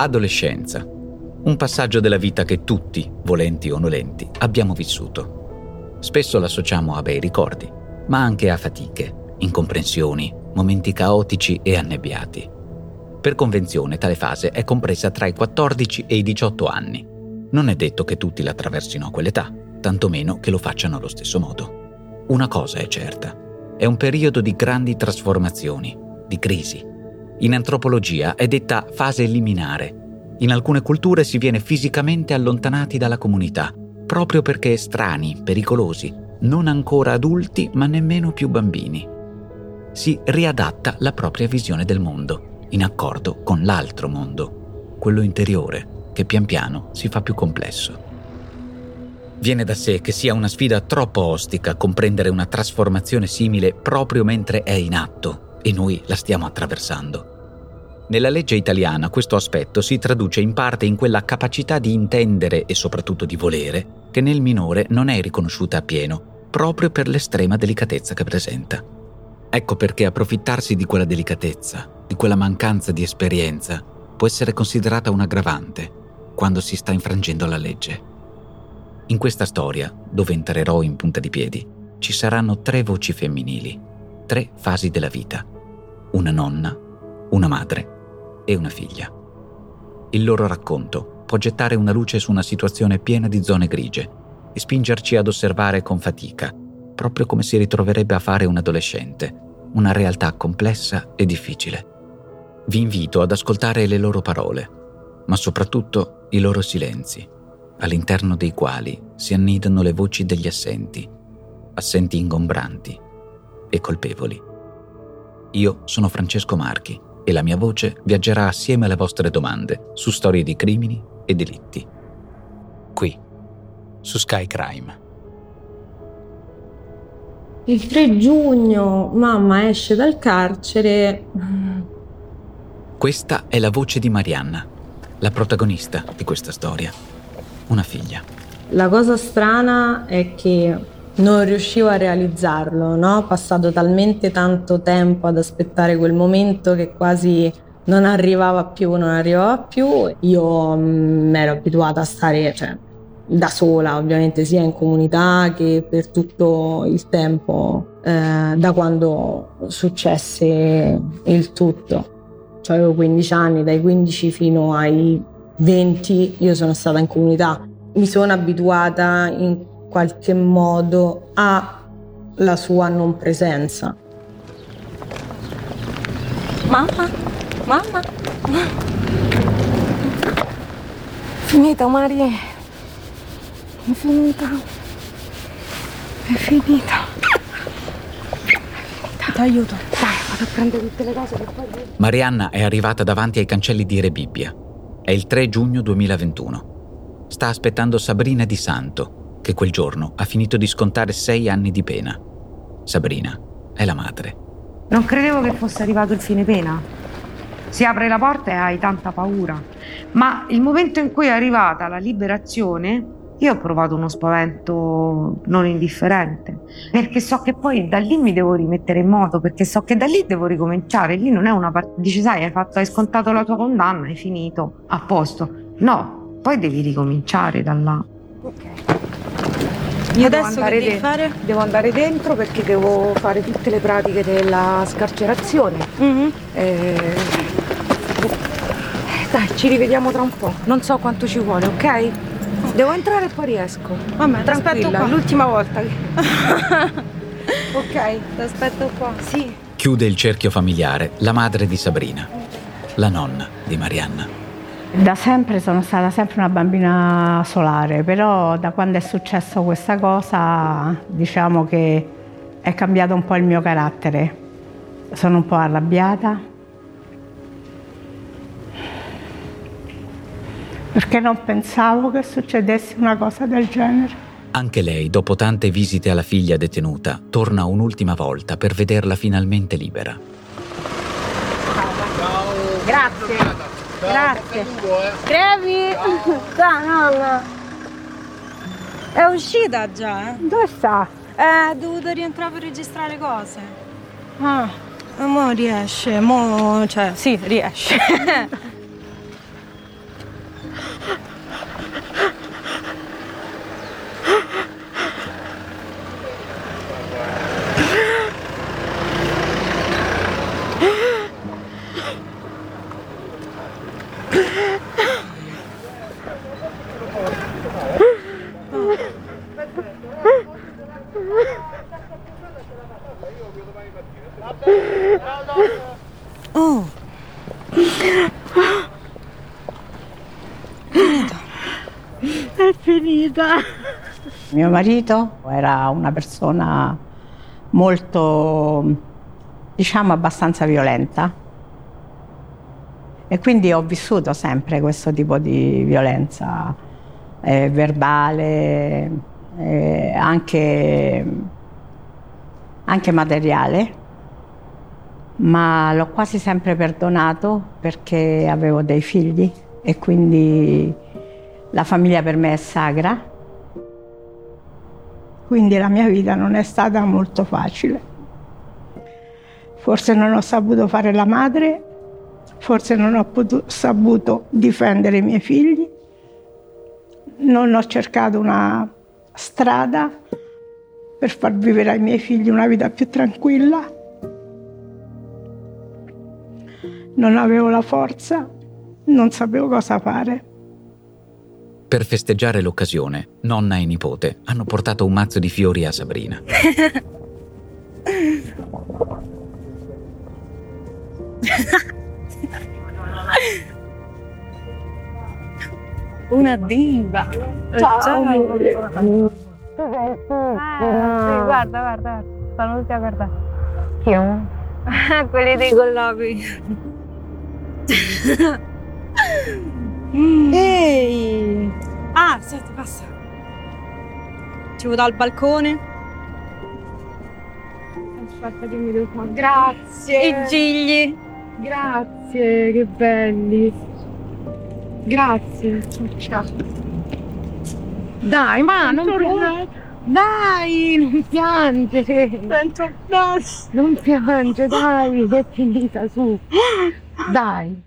Adolescenza. Un passaggio della vita che tutti, volenti o nolenti, abbiamo vissuto. Spesso l'associamo a bei ricordi, ma anche a fatiche, incomprensioni, momenti caotici e annebbiati. Per convenzione tale fase è compresa tra i 14 e i 18 anni. Non è detto che tutti la attraversino a quell'età, tantomeno che lo facciano allo stesso modo. Una cosa è certa, è un periodo di grandi trasformazioni, di crisi, in antropologia è detta fase liminare. In alcune culture si viene fisicamente allontanati dalla comunità, proprio perché strani, pericolosi, non ancora adulti ma nemmeno più bambini. Si riadatta la propria visione del mondo, in accordo con l'altro mondo, quello interiore, che pian piano si fa più complesso. Viene da sé che sia una sfida troppo ostica comprendere una trasformazione simile proprio mentre è in atto e noi la stiamo attraversando. Nella legge italiana questo aspetto si traduce in parte in quella capacità di intendere e soprattutto di volere che nel minore non è riconosciuta appieno, proprio per l'estrema delicatezza che presenta. Ecco perché approfittarsi di quella delicatezza, di quella mancanza di esperienza, può essere considerata un aggravante quando si sta infrangendo la legge. In questa storia, dove entrerò in punta di piedi, ci saranno tre voci femminili tre fasi della vita. Una nonna, una madre e una figlia. Il loro racconto può gettare una luce su una situazione piena di zone grigie e spingerci ad osservare con fatica, proprio come si ritroverebbe a fare un adolescente, una realtà complessa e difficile. Vi invito ad ascoltare le loro parole, ma soprattutto i loro silenzi, all'interno dei quali si annidano le voci degli assenti, assenti ingombranti, e colpevoli. Io sono Francesco Marchi e la mia voce viaggerà assieme alle vostre domande su storie di crimini e delitti. Qui, su Sky Crime. Il 3 giugno mamma esce dal carcere. Questa è la voce di Marianna, la protagonista di questa storia. Una figlia. La cosa strana è che non riuscivo a realizzarlo, no? Passato talmente tanto tempo ad aspettare quel momento che quasi non arrivava più, non arrivava più. Io mi mm, ero abituata a stare cioè, da sola, ovviamente, sia in comunità che per tutto il tempo eh, da quando successe il tutto. Cioè, avevo 15 anni, dai 15 fino ai 20 io sono stata in comunità. Mi sono abituata in qualche modo ha la sua non presenza. Mamma, mamma. Finita Maria. È finita. È finita. Ti aiuto. Dai, vado a prendere tutte le cose che poi... Marianna è arrivata davanti ai cancelli di Rebibbia. È il 3 giugno 2021. Sta aspettando Sabrina Di Santo, che quel giorno ha finito di scontare sei anni di pena. Sabrina è la madre. Non credevo che fosse arrivato il fine pena. Si apre la porta e hai tanta paura. Ma il momento in cui è arrivata la liberazione, io ho provato uno spavento non indifferente, perché so che poi da lì mi devo rimettere in moto, perché so che da lì devo ricominciare. Lì non è una parte, dici sai, hai, fatto, hai scontato la tua condanna, hai finito, a posto. No, poi devi ricominciare da là. Ok. Io adesso che devi de- fare? Devo andare dentro perché devo fare tutte le pratiche della scarcerazione. Mm-hmm. Eh, dai, ci rivediamo tra un po'. Non so quanto ci vuole, ok? Devo entrare e poi riesco. Vabbè, tranquilla, l'ultima volta. ok, ti aspetto qua. Sì. Chiude il cerchio familiare la madre di Sabrina, la nonna di Marianna. Da sempre sono stata sempre una bambina solare, però da quando è successo questa cosa diciamo che è cambiato un po' il mio carattere. Sono un po' arrabbiata, perché non pensavo che succedesse una cosa del genere. Anche lei, dopo tante visite alla figlia detenuta, torna un'ultima volta per vederla finalmente libera. Grazie. Grazie. Crevi? Ciao nonna. È uscita già? eh? Dove sta? Eh, ha dovuto rientrare per registrare cose. Ah, Ma mo riesce, mo... cioè, sì, riesce. Oh, è finita. Mio marito era una persona molto, diciamo, abbastanza violenta. E quindi ho vissuto sempre questo tipo di violenza eh, verbale, eh, anche, anche materiale, ma l'ho quasi sempre perdonato perché avevo dei figli e quindi la famiglia per me è sacra. Quindi la mia vita non è stata molto facile. Forse non ho saputo fare la madre, forse non ho potuto, saputo difendere i miei figli, non ho cercato una strada per far vivere ai miei figli una vita più tranquilla. Non avevo la forza, non sapevo cosa fare. Per festeggiare l'occasione, nonna e nipote hanno portato un mazzo di fiori a Sabrina. una diva. Ciao, amore. Ah, guarda, guarda, guarda. Stanno tutti a guardare. Io? Quelli dei colloqui. Ehi! Ah, aspetta, passa. Ci dal balcone? Aspetta che mi devo fare. Grazie. I gigli. Grazie, che belli. Grazie. Ciao. Dai, ma non piangere. Dai, non piangere. Sento Non piange, dai, è finita su. Dai.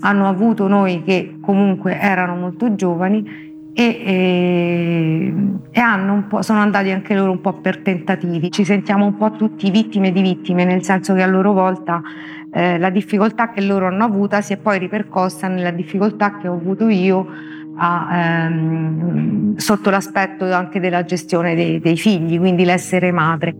hanno avuto noi che comunque erano molto giovani e, e- e sono andati anche loro un po' per tentativi. Ci sentiamo un po' tutti vittime di vittime, nel senso che a loro volta eh, la difficoltà che loro hanno avuta si è poi ripercossa nella difficoltà che ho avuto io a, ehm, sotto l'aspetto anche della gestione dei, dei figli, quindi l'essere madre.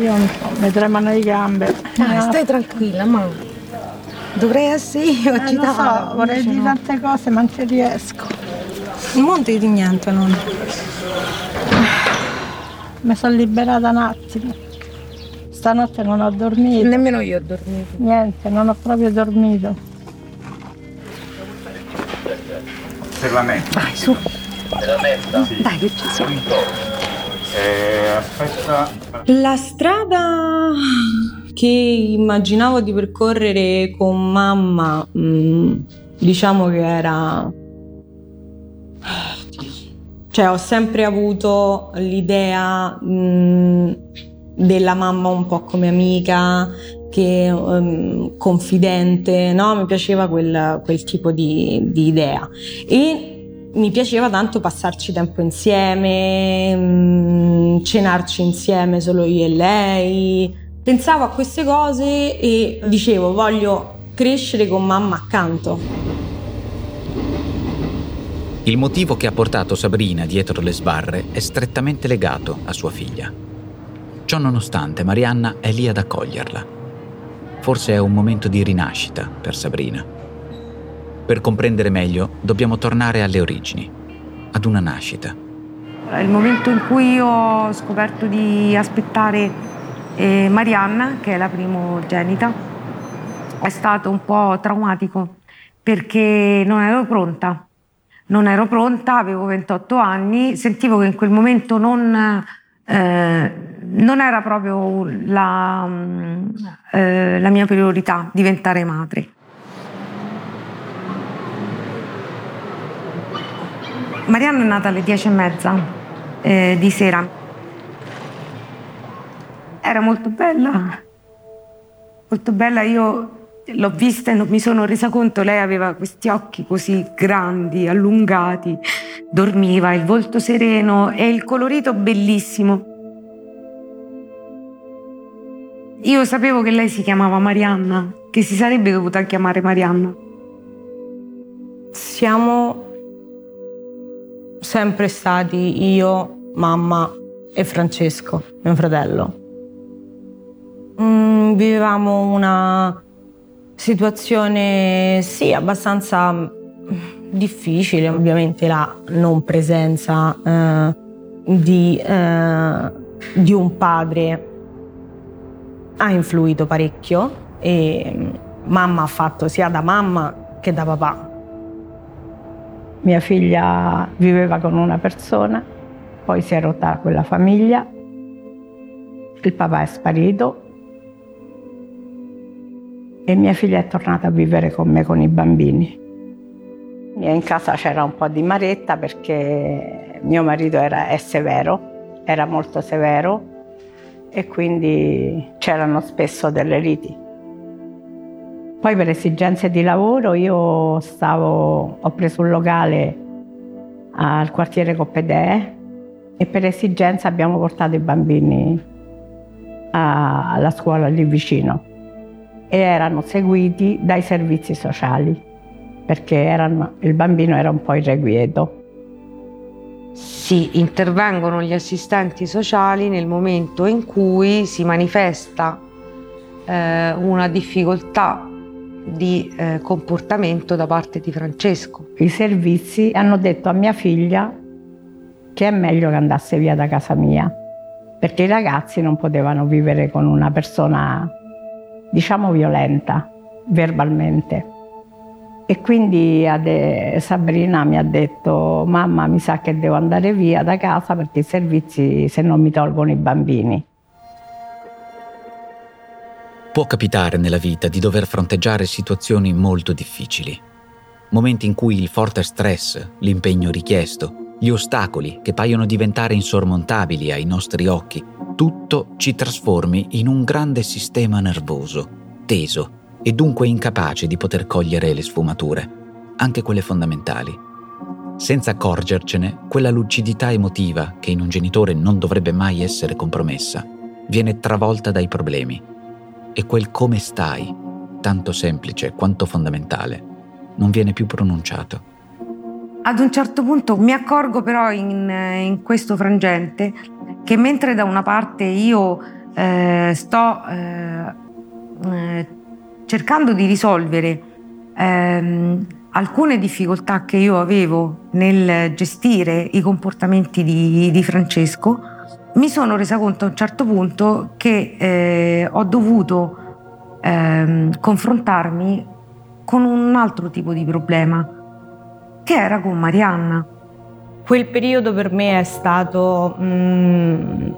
Io mi tremano le gambe. Dai, stai tranquilla, ma dovrei essere io Eh, lo so, vorrei dire tante cose, ma non ci riesco. Non monti di niente, non. Mi sono liberata un attimo. Stanotte non ho dormito. Nemmeno io ho dormito. Niente, non ho proprio dormito. Per la metta. Vai, su. Per la metta? Sì. Dai, che ci sono. Eh, aspetta. La strada che immaginavo di percorrere con mamma, mm, diciamo che era... Cioè ho sempre avuto l'idea mm, della mamma un po' come amica, che, ehm, confidente, no? Mi piaceva quel, quel tipo di, di idea. E mi piaceva tanto passarci tempo insieme, mm, cenarci insieme solo io e lei, Pensavo a queste cose e dicevo voglio crescere con mamma accanto. Il motivo che ha portato Sabrina dietro le sbarre è strettamente legato a sua figlia. Ciò nonostante, Marianna è lì ad accoglierla. Forse è un momento di rinascita per Sabrina. Per comprendere meglio, dobbiamo tornare alle origini, ad una nascita. Il momento in cui ho scoperto di aspettare eh, Marianna, che è la primogenita, è stato un po' traumatico perché non ero pronta. Non ero pronta, avevo 28 anni, sentivo che in quel momento non, eh, non era proprio la, eh, la mia priorità diventare madre. Marianna è nata alle 10 e mezza eh, di sera. Era molto bella, molto bella. Io l'ho vista e non mi sono resa conto, lei aveva questi occhi così grandi, allungati, dormiva, il volto sereno e il colorito bellissimo. Io sapevo che lei si chiamava Marianna, che si sarebbe dovuta chiamare Marianna. Siamo sempre stati io, mamma e Francesco, mio fratello. Mm, vivevamo una situazione sì abbastanza difficile, ovviamente la non presenza eh, di, eh, di un padre ha influito parecchio e mamma ha fatto sia da mamma che da papà mia figlia viveva con una persona, poi si è rotta quella famiglia, il papà è sparito e mia figlia è tornata a vivere con me con i bambini. In casa c'era un po' di maretta perché mio marito era, è severo, era molto severo e quindi c'erano spesso delle liti. Poi per esigenze di lavoro io stavo, ho preso un locale al quartiere Coppedee e per esigenza abbiamo portato i bambini alla scuola lì vicino e erano seguiti dai servizi sociali perché erano, il bambino era un po' irrequieto. Si intervengono gli assistenti sociali nel momento in cui si manifesta eh, una difficoltà di eh, comportamento da parte di Francesco. I servizi hanno detto a mia figlia che è meglio che andasse via da casa mia, perché i ragazzi non potevano vivere con una persona, diciamo, violenta verbalmente. E quindi Sabrina mi ha detto, mamma mi sa che devo andare via da casa perché i servizi se non mi tolgono i bambini. Può capitare nella vita di dover fronteggiare situazioni molto difficili, momenti in cui il forte stress, l'impegno richiesto, gli ostacoli che paiono diventare insormontabili ai nostri occhi, tutto ci trasformi in un grande sistema nervoso, teso e dunque incapace di poter cogliere le sfumature, anche quelle fondamentali. Senza accorgercene, quella lucidità emotiva, che in un genitore non dovrebbe mai essere compromessa, viene travolta dai problemi e quel come stai, tanto semplice quanto fondamentale, non viene più pronunciato. Ad un certo punto mi accorgo però in, in questo frangente che mentre da una parte io eh, sto eh, eh, cercando di risolvere ehm, alcune difficoltà che io avevo nel gestire i comportamenti di, di Francesco, mi sono resa conto a un certo punto che eh, ho dovuto eh, confrontarmi con un altro tipo di problema, che era con Marianna. Quel periodo per me è stato mm,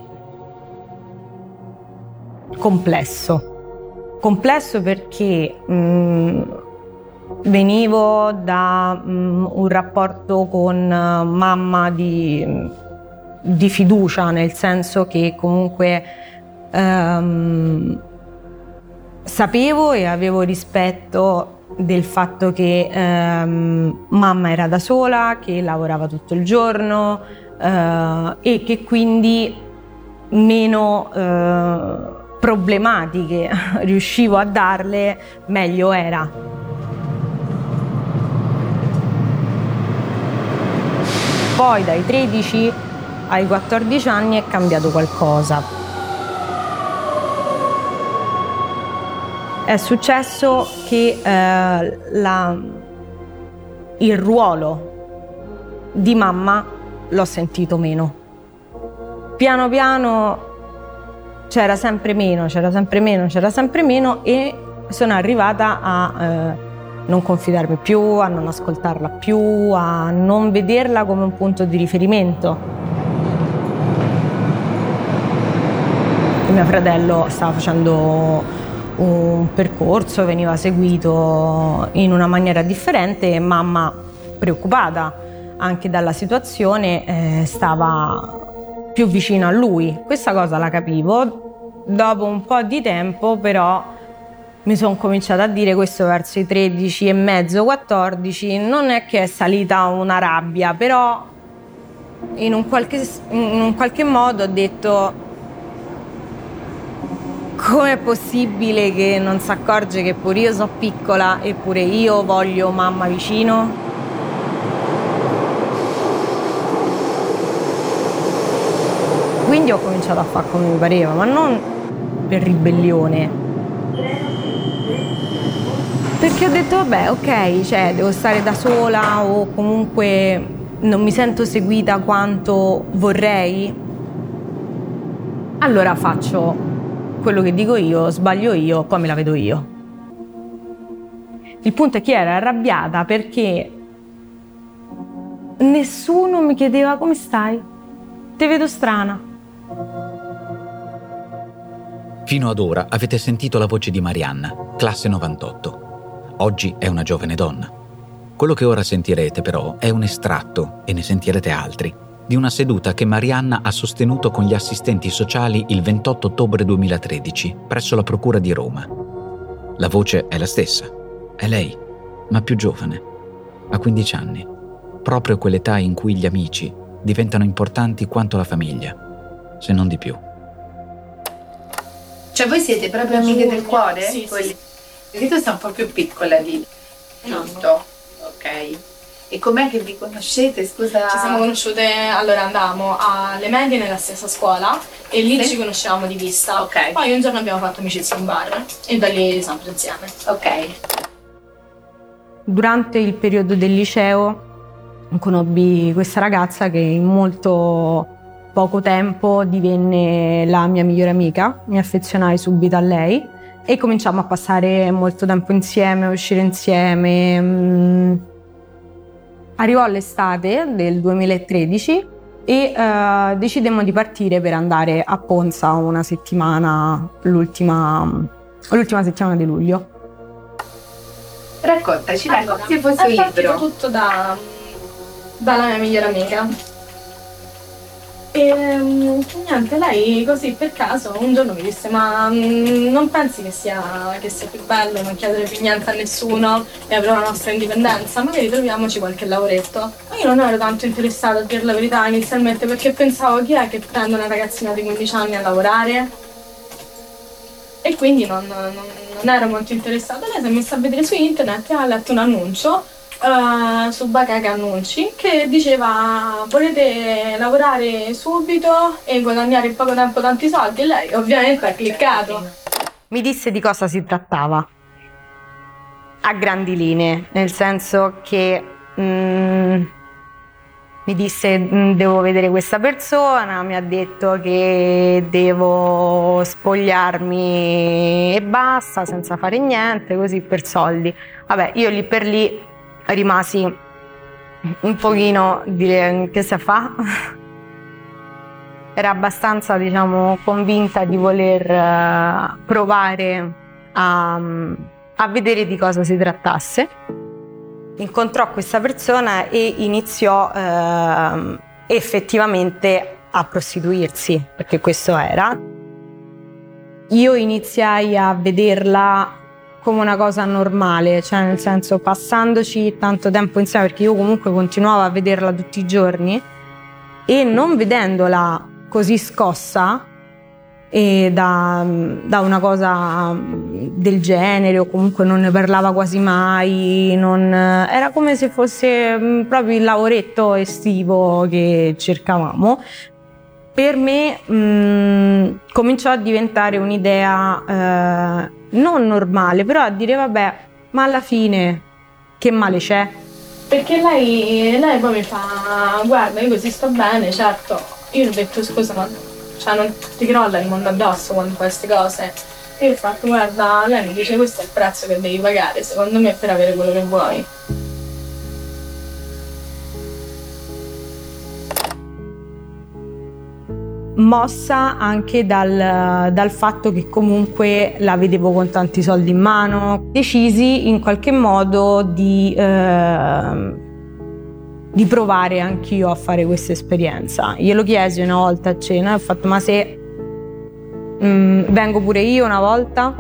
complesso. Complesso perché mm, venivo da mm, un rapporto con mamma di di fiducia, nel senso che comunque ehm, sapevo e avevo rispetto del fatto che ehm, mamma era da sola, che lavorava tutto il giorno eh, e che quindi meno eh, problematiche riuscivo a darle, meglio era. Poi dai 13 ai 14 anni è cambiato qualcosa. È successo che eh, la, il ruolo di mamma l'ho sentito meno. Piano piano c'era sempre meno, c'era sempre meno, c'era sempre meno e sono arrivata a eh, non confidarmi più, a non ascoltarla più, a non vederla come un punto di riferimento. Mio fratello stava facendo un percorso, veniva seguito in una maniera differente mamma preoccupata anche dalla situazione eh, stava più vicino a lui. Questa cosa la capivo. Dopo un po' di tempo però mi sono cominciata a dire questo verso i 13 e mezzo, 14, non è che è salita una rabbia, però in un qualche, in un qualche modo ho detto Com'è possibile che non si accorge che pure io sono piccola e pure io voglio mamma vicino? Quindi ho cominciato a fare come mi pareva, ma non per ribellione. Perché ho detto, vabbè, ok, cioè devo stare da sola o comunque non mi sento seguita quanto vorrei. Allora faccio quello che dico io, sbaglio io, poi me la vedo io. Il punto è che ero arrabbiata perché nessuno mi chiedeva come stai, ti vedo strana. Fino ad ora avete sentito la voce di Marianna, classe 98. Oggi è una giovane donna. Quello che ora sentirete però è un estratto, e ne sentirete altri, di una seduta che Marianna ha sostenuto con gli assistenti sociali il 28 ottobre 2013 presso la Procura di Roma. La voce è la stessa, è lei, ma più giovane, ha 15 anni, proprio quell'età in cui gli amici diventano importanti quanto la famiglia, se non di più. Cioè voi siete proprio amiche del cuore? Sì, Voi- sì. Perché tu sei un po' più piccola di... Giusto? Ok. E com'è che vi conoscete? Scusa. Ci siamo conosciute, allora andavamo alle medie nella stessa scuola e lì Sì. ci conoscevamo di vista. Ok. Poi un giorno abbiamo fatto amicizia in bar e da lì sempre insieme. Ok. Durante il periodo del liceo conobbi questa ragazza che in molto poco tempo divenne la mia migliore amica, mi affezionai subito a lei e cominciamo a passare molto tempo insieme, a uscire insieme. Arrivò l'estate del 2013 e eh, decidemmo di partire per andare a Ponza una settimana, l'ultima, l'ultima settimana di luglio. Raccontaci, Allora, come se fosse un è partito libro. tutto da, dalla mia migliore amica. E mm, niente, lei così per caso un giorno mi disse: Ma mm, non pensi che sia, che sia più bello non chiedere più niente a nessuno e avere la nostra indipendenza? Magari troviamoci qualche lavoretto. Ma io non ero tanto interessata a dire la verità inizialmente perché pensavo chi è che prende una ragazzina di 15 anni a lavorare? E quindi non, non- non ero molto interessata. Lei si è messa a vedere su internet e ha letto un annuncio eh, su Bacaca Annunci che diceva volete lavorare subito e guadagnare in poco tempo tanti soldi. E lei ovviamente ha cliccato. Mi disse di cosa si trattava. A grandi linee, nel senso che mm, mi disse "Mm, devo vedere questa persona, mi ha detto che devo spogliarmi e basta, senza fare niente, così per soldi. Vabbè, io lì per lì rimasi un pochino dire che se fa. Era abbastanza, diciamo, convinta di voler eh, provare a, a vedere di cosa si trattasse. Incontrò questa persona e iniziò ehm, effettivamente a prostituirsi, perché questo era. Io iniziai a vederla come una cosa normale, cioè nel senso passandoci tanto tempo insieme, perché io comunque continuavo a vederla tutti i giorni e non vedendola così scossa, e da, da, una cosa del genere o comunque non ne parlava quasi mai, non, era come se fosse mm, proprio il lavoretto estivo che cercavamo. Per me mh, mm, cominciò a diventare un'idea eh, non normale, però a dire vabbè, ma alla fine che male c'è? Perché lei, lei poi mi fa, guarda, io così sto bene, certo. Io ho detto scusa, ma cioè non ti crolla il mondo addosso fai queste cose. Io ho fatto, guarda, lei mi dice questo è il prezzo che devi pagare, secondo me, per avere quello che vuoi. Mossa anche dal, dal, fatto che comunque la vedevo con tanti soldi in mano, decisi in qualche modo di, eh, di provare anch'io a fare questa esperienza. Glielo chiesi una volta a cena e ho fatto ma se mh, mm, vengo pure io una volta?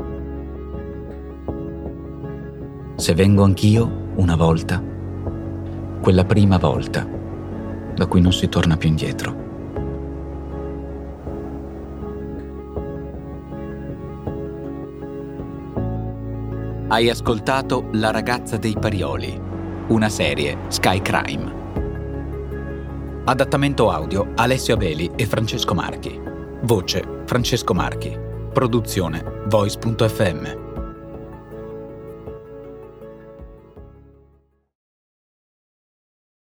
Se vengo anch'io una volta, quella prima volta da cui non si torna più indietro. Hai ascoltato La ragazza dei Parioli, una serie Sky Crime. Adattamento audio Alessio Abeli e Francesco Marchi. Voce Francesco Marchi. Produzione Voice.fm.